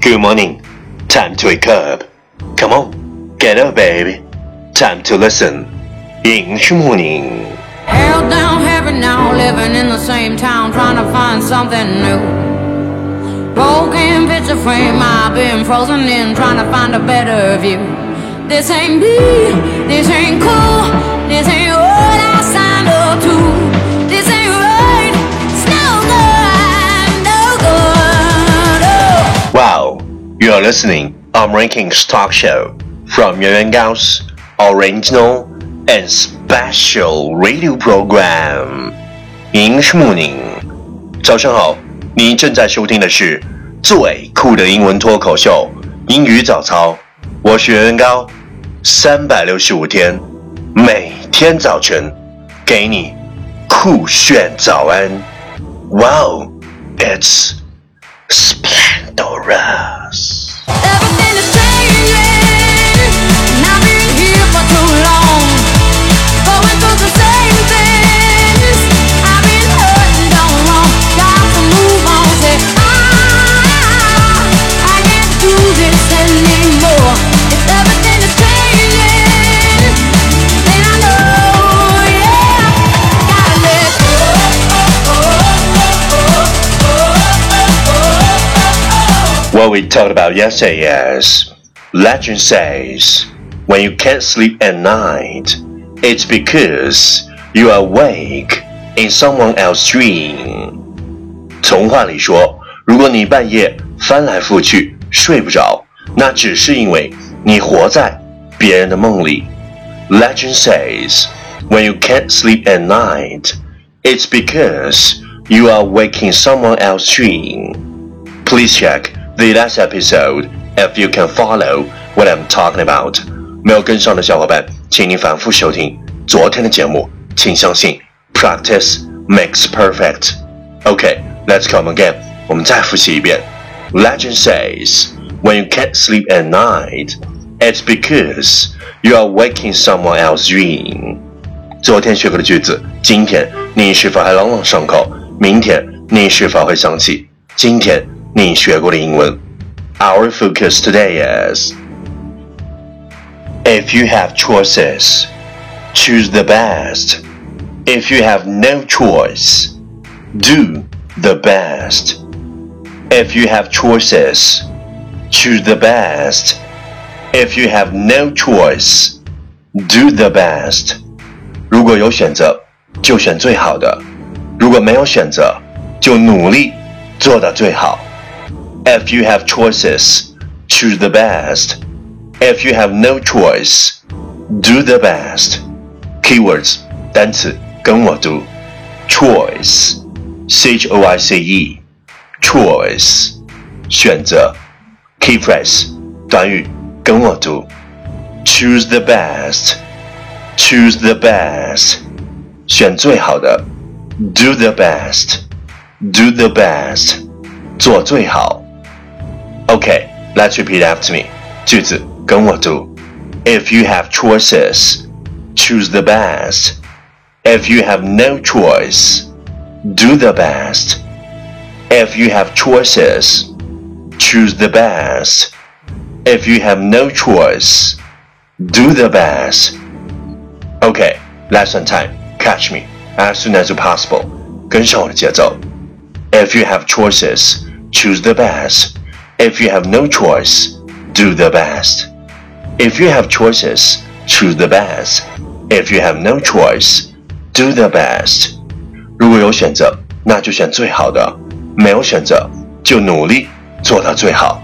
Good morning. Time to wake up. Come on, get up, baby. Time to listen. English morning. Held down heavy now, living in the same town, trying to find something new. Broken picture frame, I've been frozen in, trying to find a better view. This ain't me, this ain't cool, this ain't what I signed up to. are listening on Rankings Talk Show from Yuan Yuan Gao's original and special radio program. English morning. 早上好，你正在收听的是最酷的英文脱口秀——英语早操。我是袁元高，三百六十五天，每天早晨给你酷炫早安。Wow, it's splendorous. What we talked about yesterday is legend says when you can't sleep at night, it's because you are awake in someone else's dream. 童话里说，如果你半夜翻来覆去睡不着，那只是因为你活在别人的梦里。Legend says when you can't sleep at night, it's because you are waking someone else's dream. Please check the last episode if you can follow what I'm talking about. 没有跟上的小伙伴，请您反复收听昨天的节目。请相信，practice makes perfect. Okay, let's come again. 我们再复习一遍。Legend says, when you can't sleep at night, it's because you are waking someone else's dream. 昨天学过的句子，今天你是否还朗朗上口？明天你是否会想起今天 你学过的英文？Our focus today is if you have choices, choose the best. If you have no choice, do the best. If you have choices, choose the best. If you have no choice, do the best. 如果有选择，就选最好的；如果没有选择，就努力做到最好。 If you have choices, choose the best. If you have no choice, do the best. Keywords 单词跟我读：choice, c h o i c e, choice 选择。Key phrase 短语跟我读：choose the best, choose the best 选最好的。Do the best, do the best 做最好。 Okay, let's repeat after me. 句子跟我读：If you have choices, choose the best. If you have no choice, do the best. If you have choices, choose the best. If you have no choice, do the best. Okay, lesson time. Catch me as soon as possible. 跟上我的节奏。If you have choices, choose the best. If you have no choice, do the best. If you have choices, choose the best. If you have no choice, do the best. 如果有选择，那就选最好的；没有选择，就努力做到最好。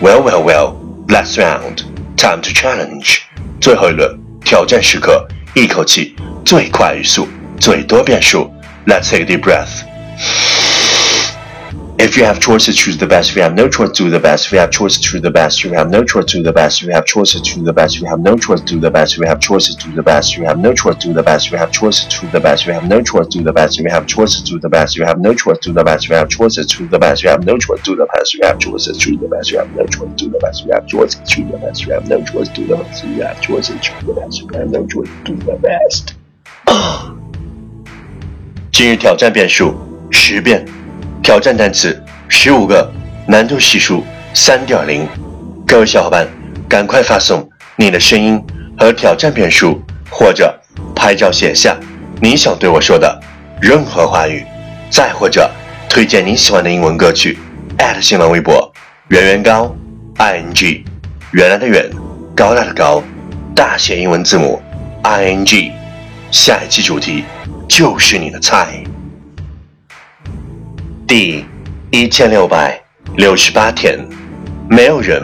Well, well, well. Last round, time to challenge. 最后一轮挑战时刻，一口气最快语速，最多变数。Let's take a deep breath. If you have choices, choose the best. If you have no choice, do the best. If you have choices, choose the best. If you have no choice, do the best. If you have choices, choose the best. If you have no choice, do the best. If you have choices, do the best. If you have no choice, do the best. If you have choices, choose the best. If you have no choice, do the best. If you have choices, do the best. If you have no choice, do the best. If you have choices, choose the best. If you have no choice, do the best. If you have choices, choose the best. If you have no choice, do the best. If you have choices, choose the best. If you have no choice, do the best. If you have choices, choose the best. If you have no choice, do the best. 今日挑战变数十遍， 挑战单词十五个，难度系数三点零。各位小伙伴，赶快发送你的声音和挑战片数，或者拍照写下你想对我说的任何话语，再或者推荐你喜欢的英文歌曲。新浪微博圆圆高 i n g，原来的圆，高大的高，大写英文字母 i n g。下一期主题就是你的菜。第一千六百六十八天，没有人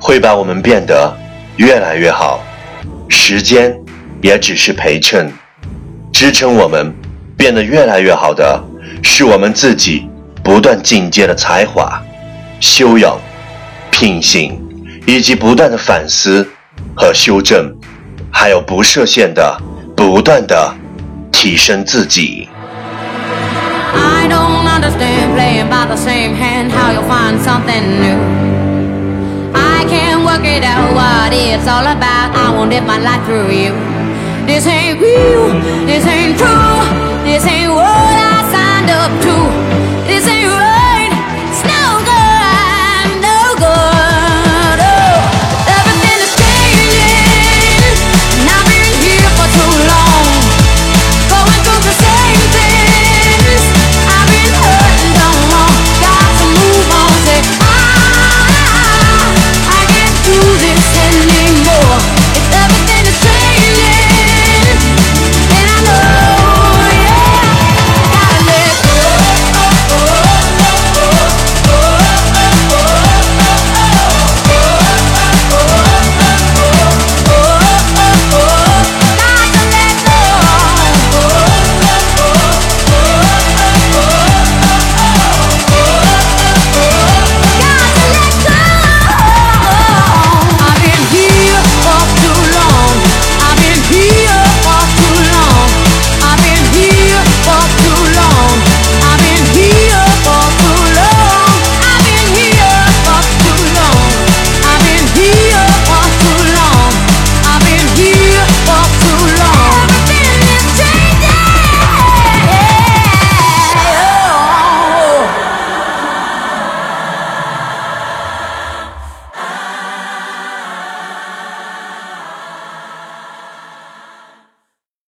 会把我们变得越来越好，时间也只是陪衬。支撑我们变得越来越好的，是我们自己不断进阶的才华、修养、品行，以及不断的反思和修正，还有不设限的不断的提升自己。Same hand how you'll find something new. I can't work it out what it's all about. I won't live my life through you. This ain't real, this ain't true, this ain't what I signed up to.